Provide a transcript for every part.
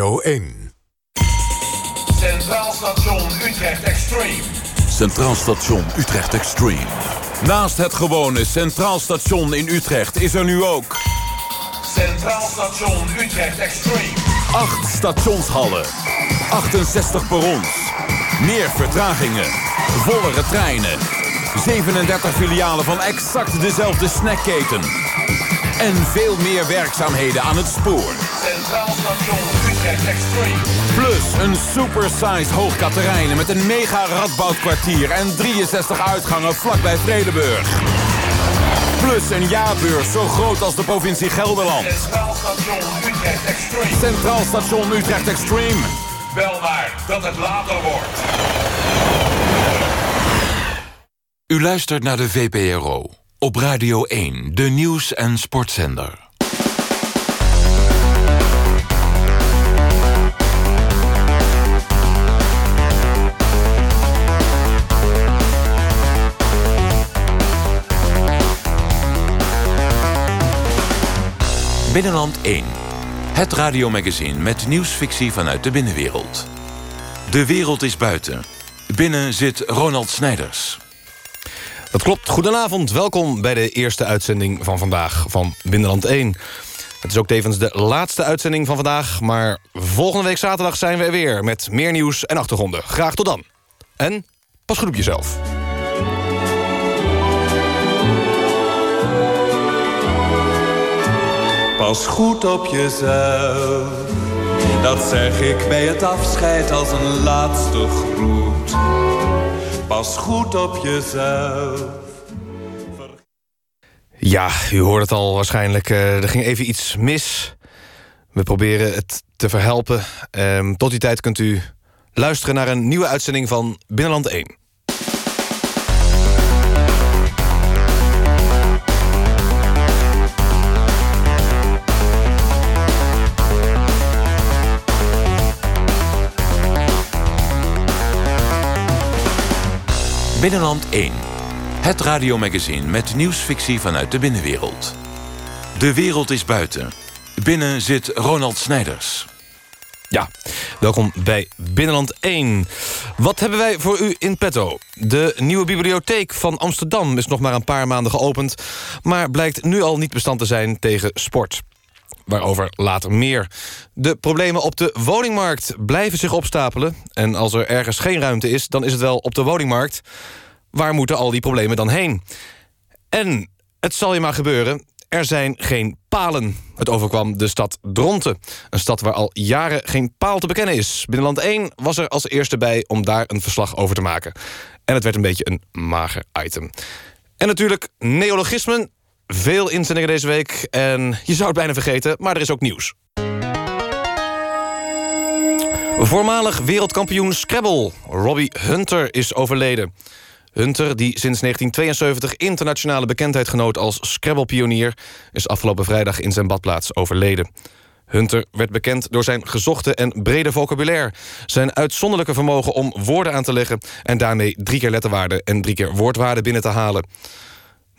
Radio 1. Centraal Station Utrecht Extreme. Centraal Station Utrecht Extreme. Naast het gewone Centraal Station in Utrecht is er nu ook... Centraal Station Utrecht Extreme. 8 stationshallen. 68 perrons. Meer vertragingen. Vollere treinen. 37 filialen van exact dezelfde snackketen. En veel meer werkzaamheden aan het spoor. Centraal Station Utrecht Extreme. Plus een supersized hoogkaterijnen met een mega radboutkwartier... en 63 uitgangen vlakbij Vredeburg. Plus een jaarbeurs zo groot als de provincie Gelderland. Centraal Station Utrecht Extreme. Centraal Station Utrecht Extreme. Bel maar dat het later wordt. U luistert naar de VPRO. Op Radio 1, de nieuws- en sportzender. Binnenland 1. Het radiomagazine met nieuwsfictie vanuit de binnenwereld. De wereld is buiten. Binnen zit Ronald Snijders. Dat klopt. Goedenavond. Welkom bij de eerste uitzending van vandaag van Binnenland 1. Het is ook tevens de laatste uitzending van vandaag... maar volgende week zaterdag zijn we er weer met meer nieuws en achtergronden. Graag tot dan. En pas goed op jezelf. Pas goed op jezelf. Dat zeg ik bij het afscheid als een laatste groet. Pas goed op jezelf. Ja, u hoort het al waarschijnlijk. eh, er ging even iets mis. We proberen het te verhelpen. Ehm, tot die tijd kunt u luisteren naar een nieuwe uitzending van Binnenland 1. Binnenland 1. Het radiomagazine met nieuwsfictie vanuit de binnenwereld. De wereld is buiten. Binnen zit Ronald Snijders. Ja, welkom bij Binnenland 1. Wat hebben wij voor u in petto? De nieuwe bibliotheek van Amsterdam is nog maar een paar maanden geopend... maar blijkt nu al niet bestand te zijn tegen sport. Waarover later meer. De problemen op de woningmarkt blijven zich opstapelen... en als er ergens geen ruimte is, dan is het wel op de woningmarkt. Waar moeten al die problemen dan heen? En het zal je maar gebeuren, er zijn geen palen. Het overkwam de stad Dronten. Een stad waar al jaren geen paal te bekennen is. Binnenland 1 was er als eerste bij om daar een verslag over te maken. En het werd een beetje een mager item. En natuurlijk neologismen. Veel inzendingen deze week. En je zou het bijna vergeten, maar er is ook nieuws. Voormalig wereldkampioen Scrabble, Robbie Hunter, is overleden. Hunter, die sinds 1972 internationale bekendheid genoot als Scrabble-pionier... is afgelopen vrijdag in zijn badplaats overleden. Hunter werd bekend door zijn gezochte en brede vocabulaire... zijn uitzonderlijke vermogen om woorden aan te leggen... en daarmee drie keer letterwaarde en drie keer woordwaarde binnen te halen.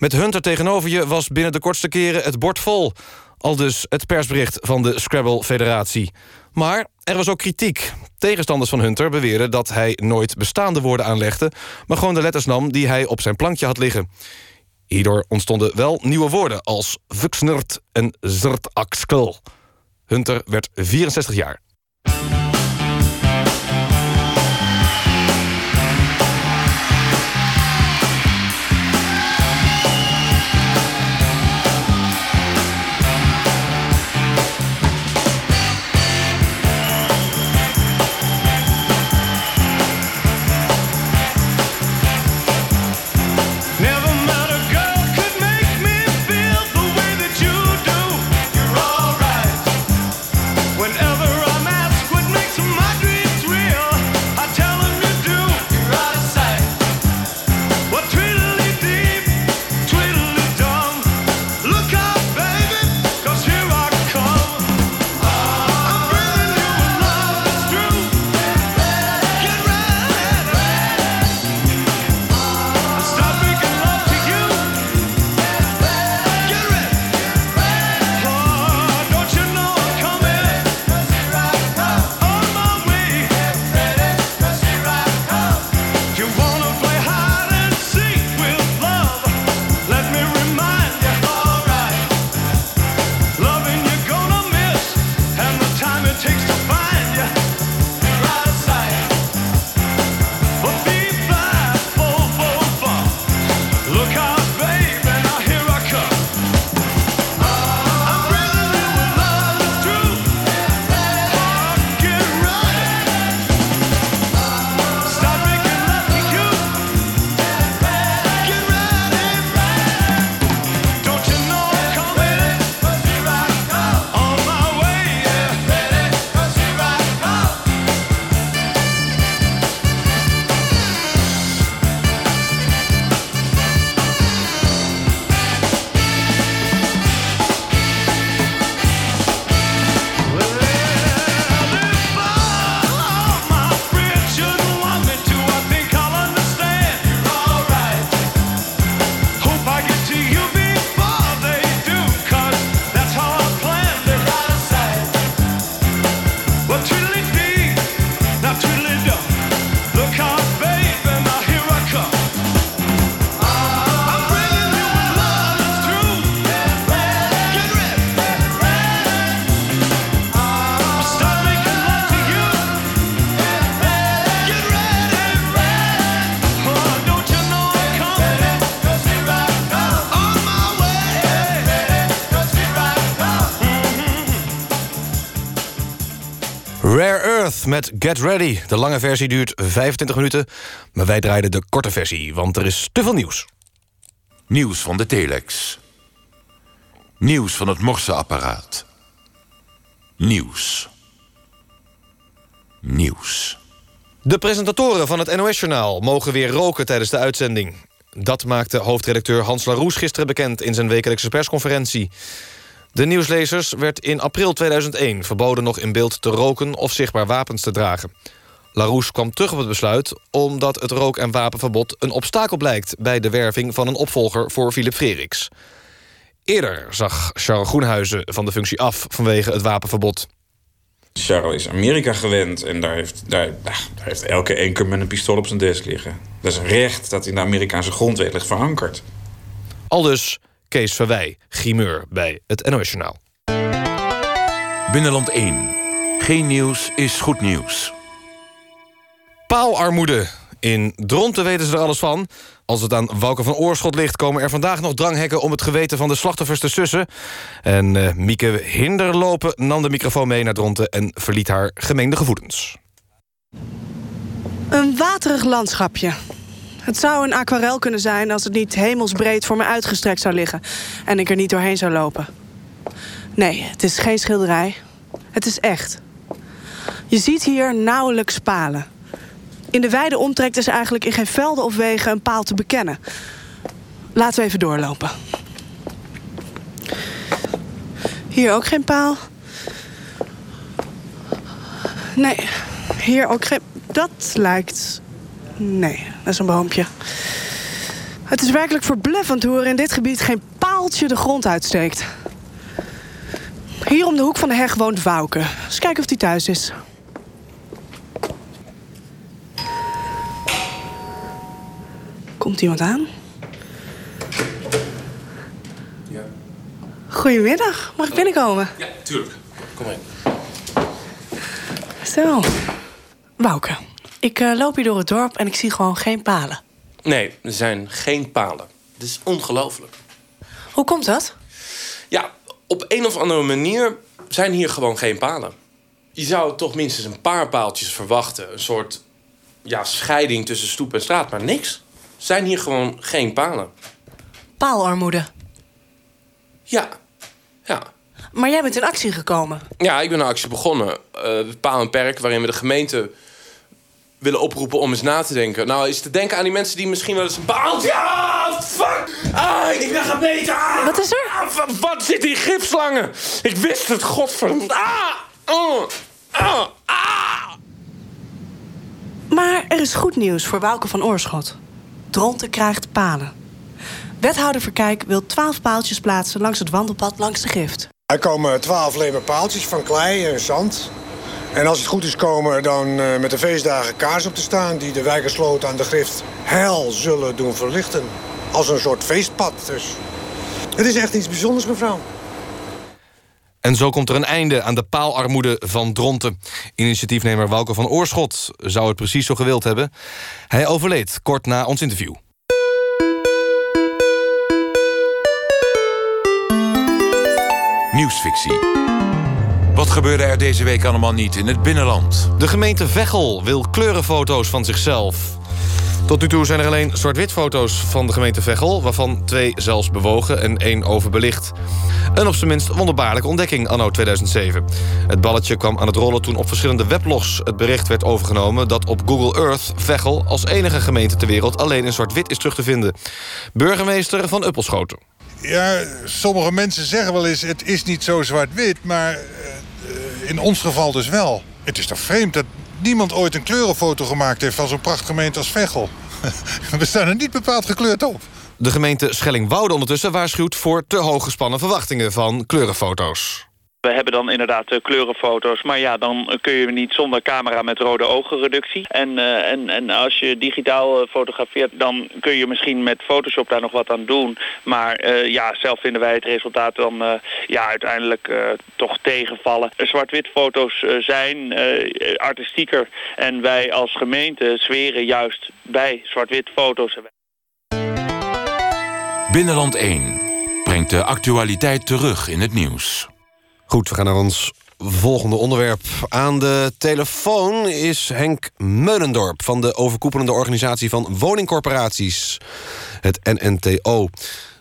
Met Hunter tegenover je was binnen de kortste keren het bord vol. Al dus het persbericht van de Scrabble-federatie. Maar er was ook kritiek. Tegenstanders van Hunter beweerden dat hij nooit bestaande woorden aanlegde... maar gewoon de letters nam die hij op zijn plankje had liggen. Hierdoor ontstonden wel nieuwe woorden als vuxnert en zertakskel. Hunter werd 64 jaar. Rare Earth met Get Ready. De lange versie duurt 25 minuten, maar wij draaiden de korte versie, want er is te veel nieuws. Nieuws van de telex. Nieuws van het morseapparaat. Nieuws. Nieuws. De presentatoren van het NOS-journaal mogen weer roken tijdens de uitzending. Dat maakte hoofdredacteur Hans Laroes gisteren bekend... in zijn wekelijkse persconferentie. De nieuwslezers werd in april 2001 verboden nog in beeld te roken... of zichtbaar wapens te dragen. Laroes kwam terug op het besluit omdat het rook- en wapenverbod... een obstakel blijkt bij de werving van een opvolger voor Philip Freriks. Eerder zag Charles Groenhuizen van de functie af vanwege het wapenverbod. Charles is Amerika gewend en daar heeft, daar, daar heeft elke enker met een pistool op zijn desk liggen. Dat is een recht dat in de Amerikaanse grondwet ligt verankerd. Aldus Kees Verwij, grimeur bij het NOS-journaal. Binnenland 1. Geen nieuws is goed nieuws. Paalarmoede. In Dronten weten ze er alles van. Als het aan Wouke van Oorschot ligt... komen er vandaag nog dranghekken om het geweten van de slachtoffers te sussen. En uh, Mieke Hinderlopen nam de microfoon mee naar Dronten... en verliet haar gemengde gevoelens. Een waterig landschapje. Het zou een aquarel kunnen zijn als het niet hemelsbreed voor me uitgestrekt zou liggen... en ik er niet doorheen zou lopen. Nee, het is geen schilderij. Het is echt. Je ziet hier nauwelijks palen. In de wijde omtrek is eigenlijk in geen velden of wegen een paal te bekennen. Laten we even doorlopen. Hier ook geen paal. Nee, hier ook geen... Dat lijkt... Nee, dat is een boompje. Het is werkelijk verbluffend hoe er in dit gebied geen paaltje de grond uitsteekt. Hier om de hoek van de heg woont Wouke. Eens kijken of hij thuis is. Komt iemand aan? Ja. Goedemiddag, mag ik binnenkomen? Ja, tuurlijk. Kom in. Zo. Wouke, ik uh, loop hier door het dorp en ik zie gewoon geen palen. Nee, er zijn geen palen. Dat is ongelooflijk. Hoe komt dat? Ja, op een of andere manier zijn hier gewoon geen palen. Je zou toch minstens een paar paaltjes verwachten. Een soort ja, scheiding tussen stoep en straat, maar niks. Zijn hier gewoon geen palen. Paalarmoede. Ja, ja. Maar jij bent in actie gekomen. Ja, ik ben een actie begonnen. Uh, paal en perk, waarin we de gemeente willen oproepen om eens na te denken. Nou, is te denken aan die mensen die misschien wel eens een paal... Ja, fuck! Ah, ik ben gebeten! Ah, wat is er? Ah, wat zit die gipslangen? Ik wist het, godverdomme. Ah! Oh, ah! Ah! Maar er is goed nieuws voor Wouke van Oorschot. Dronten krijgt palen. Wethouder Verkijk wil twaalf paaltjes plaatsen langs het wandelpad langs de gift. Er komen twaalf leme paaltjes van klei en zand. En als het goed is komen dan uh, met de feestdagen kaars op te staan... die de wijkersloot aan de grift hel zullen doen verlichten. Als een soort feestpad dus. Het is echt iets bijzonders, mevrouw. En zo komt er een einde aan de paalarmoede van Dronten. Initiatiefnemer Wouke van Oorschot zou het precies zo gewild hebben. Hij overleed kort na ons interview. Nieuwsfictie. Wat gebeurde er deze week allemaal niet in het binnenland? De gemeente Veghel wil kleurenfoto's van zichzelf. Tot nu toe zijn er alleen zwart-wit foto's van de gemeente Veghel... waarvan twee zelfs bewogen en één overbelicht. Een op zijn minst wonderbaarlijke ontdekking anno 2007. Het balletje kwam aan het rollen toen op verschillende weblogs... het bericht werd overgenomen dat op Google Earth Veghel... als enige gemeente ter wereld alleen in zwart-wit is terug te vinden. Burgemeester van Uppelschoten. Ja, sommige mensen zeggen wel eens... het is niet zo zwart-wit, maar in ons geval dus wel. Het is toch vreemd dat niemand ooit een kleurenfoto gemaakt heeft... van zo'n prachtgemeente als Veghel. We staan er niet bepaald gekleurd op. De gemeente Schellingwoude ondertussen waarschuwt... voor te hoog gespannen verwachtingen van kleurenfoto's. We hebben dan inderdaad uh, kleurenfoto's, maar ja, dan kun je niet zonder camera met rode ogenreductie. En, uh, en, en als je digitaal fotografeert, dan kun je misschien met Photoshop daar nog wat aan doen. Maar ja, zelf vinden wij het resultaat dan ja, uiteindelijk toch tegenvallen. Zwart-wit foto's zijn artistieker en wij als gemeente zweren juist bij zwart-wit foto's. Binnenland 1 brengt de actualiteit terug in het nieuws. Goed, we gaan naar ons volgende onderwerp. Aan de telefoon is Henk Meulendorp... van de overkoepelende organisatie van woningcorporaties, het NNTO.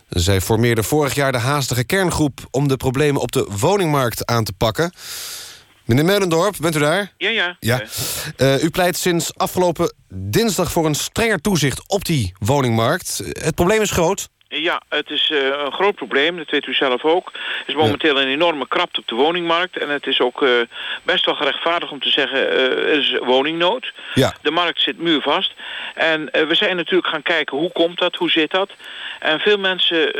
Zij formeerde vorig jaar de haastige kerngroep... om de problemen op de woningmarkt aan te pakken. Meneer Meulendorp, bent u daar? Ja, ja. Ja. Uh, u pleit sinds afgelopen dinsdag voor een strenger toezicht op die woningmarkt. Het probleem is groot. Ja, het is uh, een groot probleem, dat weet u zelf ook. Er is momenteel een enorme krapte op de woningmarkt. En het is ook uh, best wel gerechtvaardigd om te zeggen, uh, er is woningnood. Ja. De markt zit muurvast. En we zijn natuurlijk gaan kijken, hoe komt dat, hoe zit dat? En veel mensen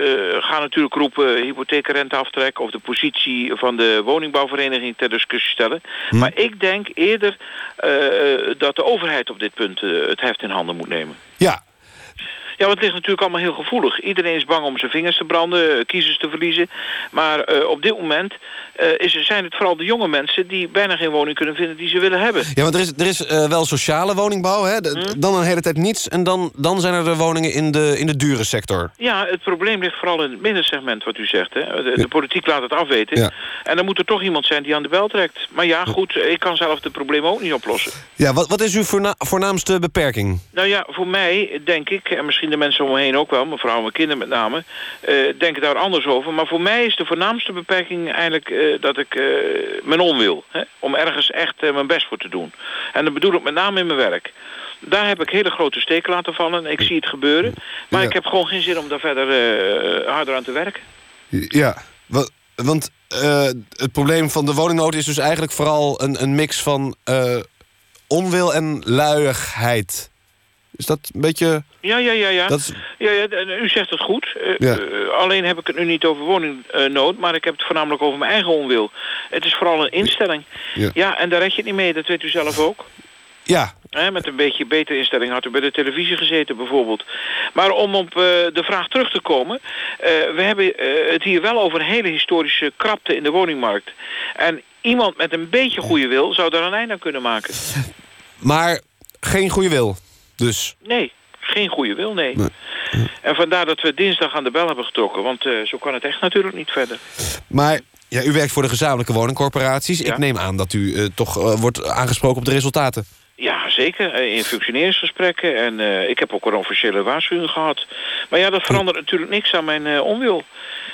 gaan natuurlijk roepen hypotheekrenteaftrek... of de positie van de woningbouwvereniging ter discussie stellen. Hm. Maar ik denk eerder dat de overheid op dit punt het heft in handen moet nemen. Ja, ja, want het ligt natuurlijk allemaal heel gevoelig. Iedereen is bang om zijn vingers te branden, uh, kiezers te verliezen. Maar uh, op dit moment uh, is, zijn het vooral de jonge mensen... die bijna geen woning kunnen vinden die ze willen hebben. Ja, want er is, er is wel sociale woningbouw, hè? De, Dan een hele tijd niets. En dan, dan zijn er de woningen in de, in de dure sector. Ja, het probleem ligt vooral in het middensegment, wat u zegt. Hè? De, de politiek laat het afweten. Ja. En dan moet er toch iemand zijn die aan de bel trekt. Maar ja, goed, ik kan zelf de problemen ook niet oplossen. Ja, wat, wat is uw voorna voornaamste beperking? Nou ja, voor mij denk ik, en misschien de mensen om me heen ook wel, mijn vrouw en mijn kinderen met name, uh, denken daar anders over. Maar voor mij is de voornaamste beperking eigenlijk uh, dat ik uh, mijn onwil. Hè? Om ergens echt mijn best voor te doen. En dat bedoel ik met name in mijn werk. Daar heb ik hele grote steken laten vallen. Ik zie het gebeuren. Maar Ja. ik heb gewoon geen zin om daar verder harder aan te werken. Ja, wa- want eh, het probleem van de woningnood is dus eigenlijk vooral een, een mix van eh, onwil en luiigheid. Is dat een beetje... Ja, ja, ja, ja. Dat is- ja, ja u zegt het goed. Eh, Ja. eh, alleen heb ik het nu niet over woningnood, maar ik heb het voornamelijk over mijn eigen onwil. Het is vooral een instelling. Ja. Ja, en daar red je het niet mee, dat weet u zelf ook. Ja, met een beetje betere instelling had u bij de televisie gezeten bijvoorbeeld. Maar om op eh, de vraag terug te komen... we hebben het hier wel over een hele historische krapte in de woningmarkt. En iemand met een beetje goede wil zou daar een einde aan kunnen maken. maar geen goede wil. Dus, Nee, geen goede wil, nee. Nee. En vandaar dat we dinsdag aan de bel hebben getrokken. Want eh, zo kan het echt natuurlijk niet verder. maar ja, u werkt voor de gezamenlijke woningcorporaties. Ja. Ik neem aan dat u eh, toch eh, wordt aangesproken op de resultaten. Ja, zeker. In functioneringsgesprekken. En ik heb ook een officiële waarschuwing gehad. Maar ja, dat verandert natuurlijk niks aan mijn eh, onwil.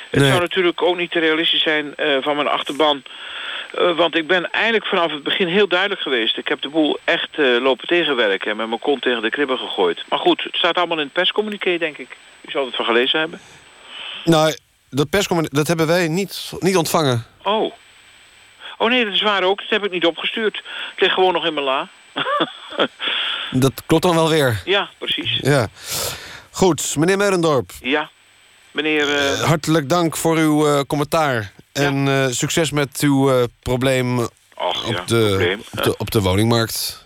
Het Nee. zou natuurlijk ook niet realistisch zijn eh, van mijn achterban. Eh, want ik ben eigenlijk vanaf het begin heel duidelijk geweest. Ik heb de boel echt eh, lopen tegenwerken en met mijn kont tegen de kribben gegooid. Maar goed, het staat allemaal in het perscommuniqué, denk ik. U zal het van gelezen hebben. Nou, dat perscommunicatie, dat hebben wij niet, niet ontvangen. Oh. Oh nee, dat is waar ook. Dat heb ik niet opgestuurd. Het ligt gewoon nog in mijn la. Dat klopt dan wel weer. ja, precies. Ja. Goed, meneer Merendorp. Ja. Meneer... eh, Hartelijk dank voor uw commentaar. En eh, succes met uw eh, probleem Och, op, ja, de, probleem. op, de, op de woningmarkt.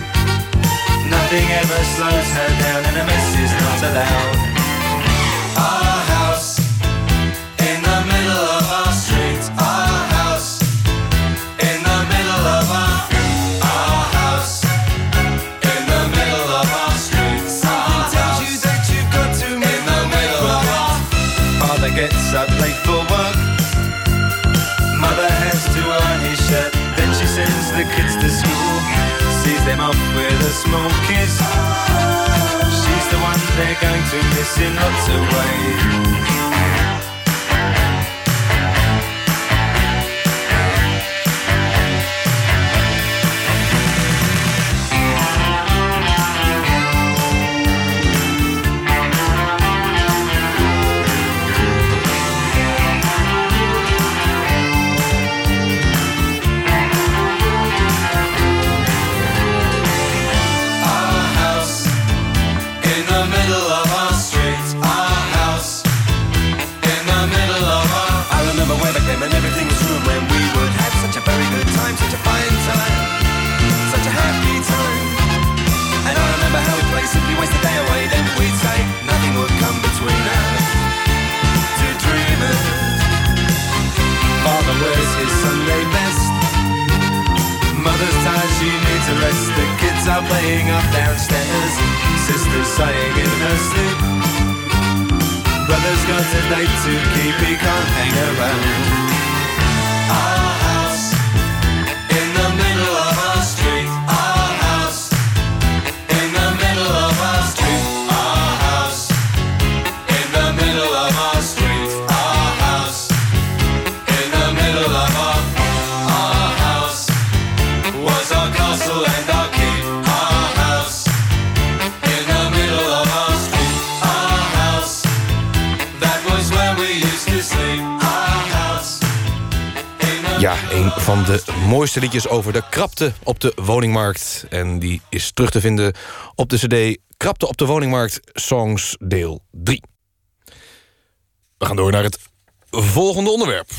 Nothing ever slows her down and a mess is not allowed. With a. She's the one they're going to miss in lots of ways. The kids are playing up downstairs. Sister's sighing in her sleep. Brother's got a date to keep, he can't hang around. Our Ja, een van de mooiste liedjes over de krapte op de woningmarkt. En die is terug te vinden op de cd Krapte op de woningmarkt Songs deel 3. We gaan door naar het volgende onderwerp.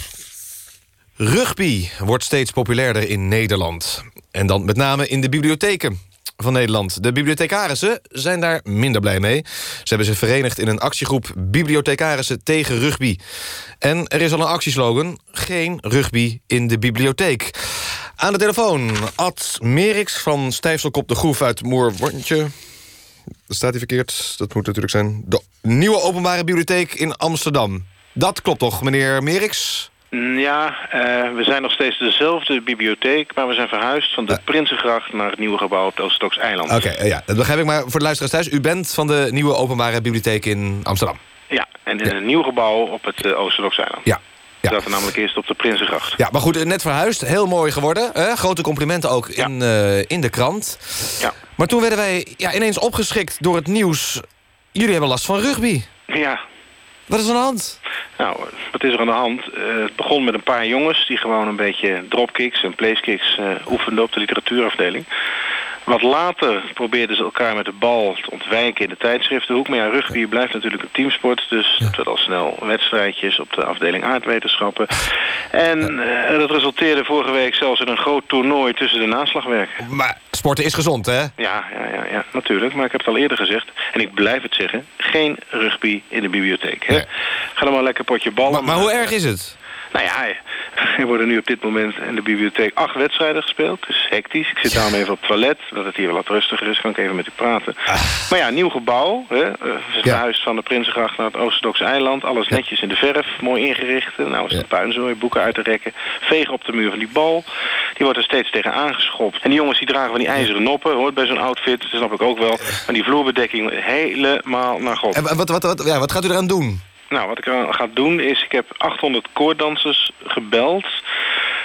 Rugby wordt steeds populairder in Nederland. En dan met name in de bibliotheken van Nederland. De bibliothecarissen zijn daar minder blij mee. Ze hebben zich verenigd in een actiegroep Bibliothecarissen tegen rugby. En er is al een actieslogan, geen rugby in de bibliotheek. Aan de telefoon Ad Merix van Stijfselkop de Groef uit Moerwondje. Dat staat hij verkeerd, dat moet natuurlijk zijn. De nieuwe openbare bibliotheek in Amsterdam. Dat klopt toch, meneer Merix? Mm, Ja, eh, we zijn nog steeds dezelfde bibliotheek, maar we zijn verhuisd van de Prinsengracht naar het nieuwe gebouw op het Oosterdoks eiland. Oké, eh, ja, dat begrijp ik. Maar voor de luisteraars thuis, u bent van de nieuwe openbare bibliotheek in Amsterdam. Ja, en in een nieuw gebouw op het uh, Oosterdoks eiland. Ja. We zaten namelijk eerst op de Prinsengracht. Ja, maar goed, eh, net verhuisd. Heel mooi geworden. Hè? Grote complimenten ook in, eh, in de krant. Ja. Maar toen werden wij ja, ineens opgeschikt door het nieuws. Jullie hebben last van rugby. Ja. Wat is er aan de hand? Nou, wat is er aan de hand? Eh, het begon met een paar jongens die gewoon een beetje dropkicks en placekicks eh, oefenden op de literatuurafdeling. Wat later probeerden ze elkaar met de bal te ontwijken in de tijdschriftenhoek. Maar ja, rugby blijft natuurlijk een teamsport. Dus het werd al snel wedstrijdjes op de afdeling aardwetenschappen. En eh, dat resulteerde vorige week zelfs in een groot toernooi tussen de naslagwerken. Maar sporten is gezond, hè? Ja, ja, ja, ja, natuurlijk. Maar ik heb het al eerder gezegd. En ik blijf het zeggen. Geen rugby in de bibliotheek. Hè? Ga dan maar lekker potje ballen. Maar, maar hoe erg is het? Nou ja, er worden nu op dit moment in de bibliotheek acht wedstrijden gespeeld. Dus hectisch. Ik zit daarom even op het toilet. Dat het hier wat rustiger is, kan ik even met u praten. Maar ja, nieuw gebouw. Hè. Eh, van de Prinsengracht naar het Oosterdokse eiland. Alles netjes in de verf, mooi ingericht. Nou is het puinzooi, boeken uit te rekken. Vegen op de muur van die bal. Die wordt er steeds tegen aangeschopt. En die jongens die dragen van die ijzeren noppen. Hoort bij zo'n outfit, dat snap ik ook wel. Maar die vloerbedekking helemaal naar god. En wat, wat, wat, ja, wat gaat u eraan doen? Nou, wat ik ga doen is, ik heb 800 koorddansers gebeld.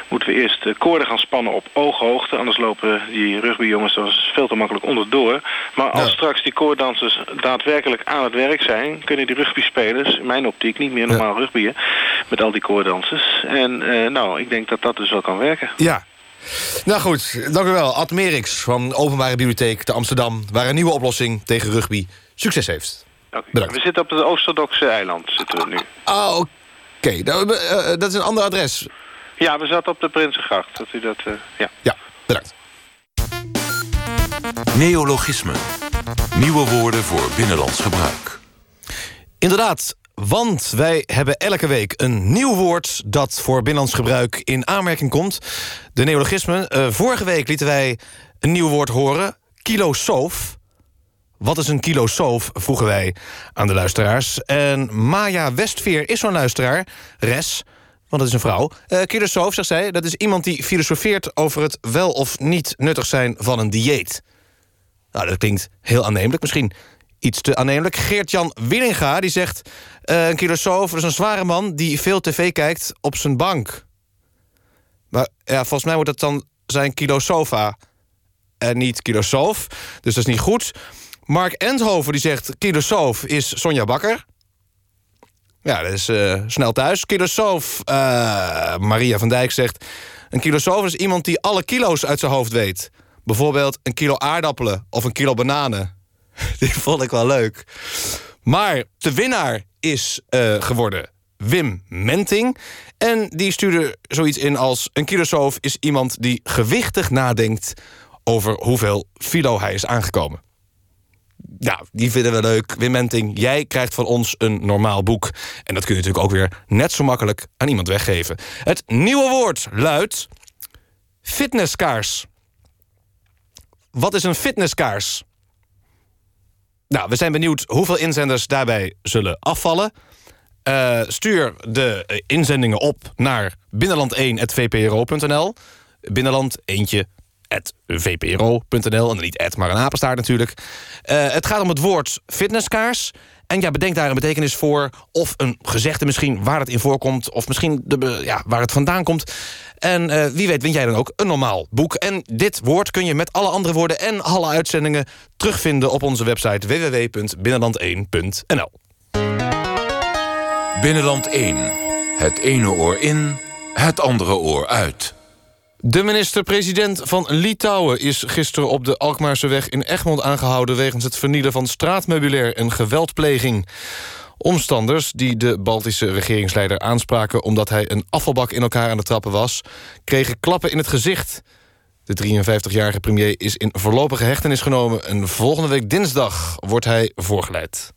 Moeten we eerst de koorden gaan spannen op ooghoogte. Anders lopen die rugbyjongens er veel te makkelijk onderdoor. Maar als straks die koorddansers daadwerkelijk aan het werk zijn... kunnen die rugbyspelers, in mijn optiek, niet meer normaal rugbyen... met al die koorddansers. En eh, nou, ik denk dat dat dus wel kan werken. Ja. Nou goed, dank u wel. Ad Merix van Openbare Bibliotheek te Amsterdam... waar een nieuwe oplossing tegen rugby succes heeft. We zitten op het Oosterdokse eiland, zitten we nu. Ah, oké. Nou, eh, eh, dat is een ander adres. Ja, we zaten op de Prinsengracht. Dat u dat, eh, ja. Ja, bedankt. Neologismen. Nieuwe woorden voor binnenlands gebruik. Inderdaad, want wij hebben elke week een nieuw woord... dat voor binnenlands gebruik in aanmerking komt. De neologismen. Eh, vorige week lieten wij een nieuw woord horen. Kilosoof. Wat is een kilosoof, vroegen wij aan de luisteraars. En Maya Westveer is zo'n luisteraar. Res, want dat is een vrouw. Uh, kilosoof, zegt zij, dat is iemand die filosofeert... over het wel of niet nuttig zijn van een dieet. Nou, dat klinkt heel aannemelijk. Misschien iets te aannemelijk. Geert-Jan Willinga die zegt... eh, een kilosoof is een zware man die veel tv kijkt op zijn bank. Maar ja, volgens mij wordt het dan zijn kilosofa en niet kilosoof. Dus dat is niet goed. Mark Endhoven die zegt... kilosoof is Sonja Bakker. Ja, dat is eh, snel thuis. Kilosoof, eh, Maria van Dijk zegt... een kilosoof is iemand die alle kilo's uit zijn hoofd weet. Bijvoorbeeld een kilo aardappelen of een kilo bananen. Die vond ik wel leuk. Maar de winnaar is eh, geworden Wim Menting. En die stuurde zoiets in als... een kilosoof is iemand die gewichtig nadenkt... over hoeveel filo hij is aangekomen. Ja, die vinden we leuk. Wim Menting, jij krijgt van ons een normaal boek. En dat kun je natuurlijk ook weer net zo makkelijk aan iemand weggeven. Het nieuwe woord luidt... fitnesskaars. wat is een fitnesskaars? Nou, we zijn benieuwd hoeveel inzenders daarbij zullen afvallen. Uh, stuur de inzendingen op naar binnenland1.vpro.nl. Binnenland eentje vpro.nl. En niet ad, maar een apenstaart natuurlijk. Uh, het gaat om het woord fitnesskaars. En ja, bedenk daar een betekenis voor. Of een gezegde misschien waar het in voorkomt. Of misschien de, ja, waar het vandaan komt. En uh, wie weet win jij dan ook een normaal boek. En dit woord kun je met alle andere woorden en alle uitzendingen... terugvinden op onze website www.binnenland1.nl. Binnenland 1. Het ene oor in, het andere oor uit. De minister-president van Litouwen is gisteren op de Alkmaarseweg in Egmond aangehouden... wegens het vernielen van straatmeubilair en geweldpleging. Omstanders die de Baltische regeringsleider aanspraken... omdat hij een afvalbak in elkaar aan de trappen was... kregen klappen in het gezicht. De 53-jarige premier is in voorlopige hechtenis genomen... en volgende week dinsdag wordt hij voorgeleid.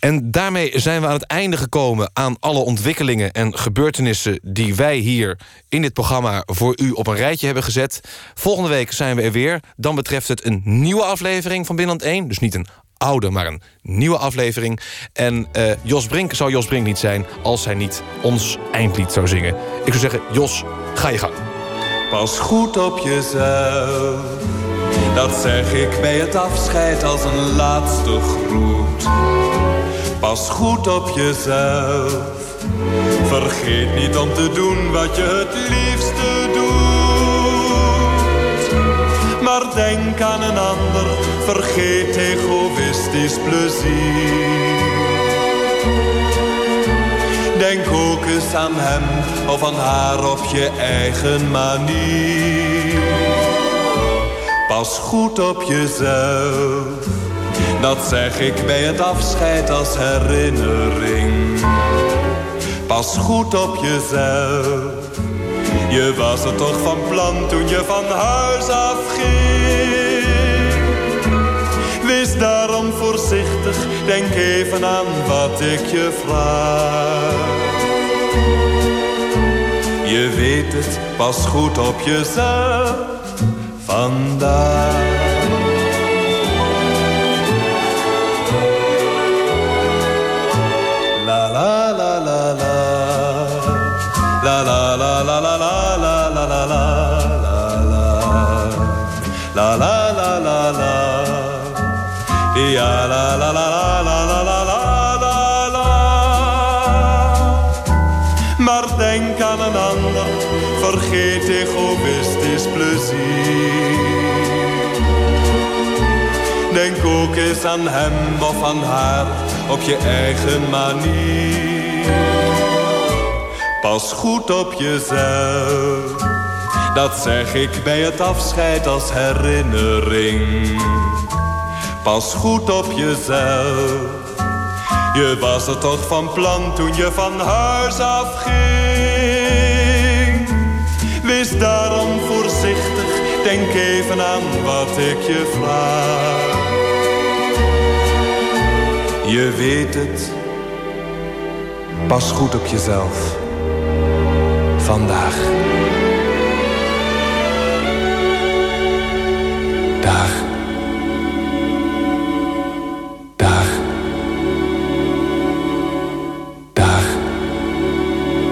En daarmee zijn we aan het einde gekomen aan alle ontwikkelingen en gebeurtenissen die wij hier in dit programma voor u op een rijtje hebben gezet. Volgende week zijn we er weer. Dan betreft het een nieuwe aflevering van Binnenland 1. Dus niet een oude, maar een nieuwe aflevering. En uh, Jos Brink zou Jos Brink niet zijn als hij niet ons eindlied zou zingen. Ik zou zeggen, Jos, ga je gang. Pas goed op jezelf. Dat zeg ik bij het afscheid als een laatste groet. Pas goed op jezelf. Vergeet niet om te doen wat je het liefste doet. Maar denk aan een ander, vergeet egoïstisch plezier. Denk ook eens aan hem of aan haar op je eigen manier. Pas goed op jezelf dat zeg ik bij het afscheid als herinnering. Pas goed op jezelf. Je was er toch van plan toen je van huis afging. Wees daarom voorzichtig, denk even aan wat ik je vraag. Je weet het, pas goed op jezelf vandaag. Ja la la la la la la la la la la. Maar denk aan een ander, vergeet egoïstisch plezier. Denk ook eens aan hem of aan haar op je eigen manier. Pas goed op jezelf, dat zeg ik bij het afscheid als herinnering. Pas goed op jezelf. Je was er toch van plan toen je van huis afging. Wees daarom voorzichtig, denk even aan wat ik je vraag. Je weet het, pas goed op jezelf. Vandaag. dag.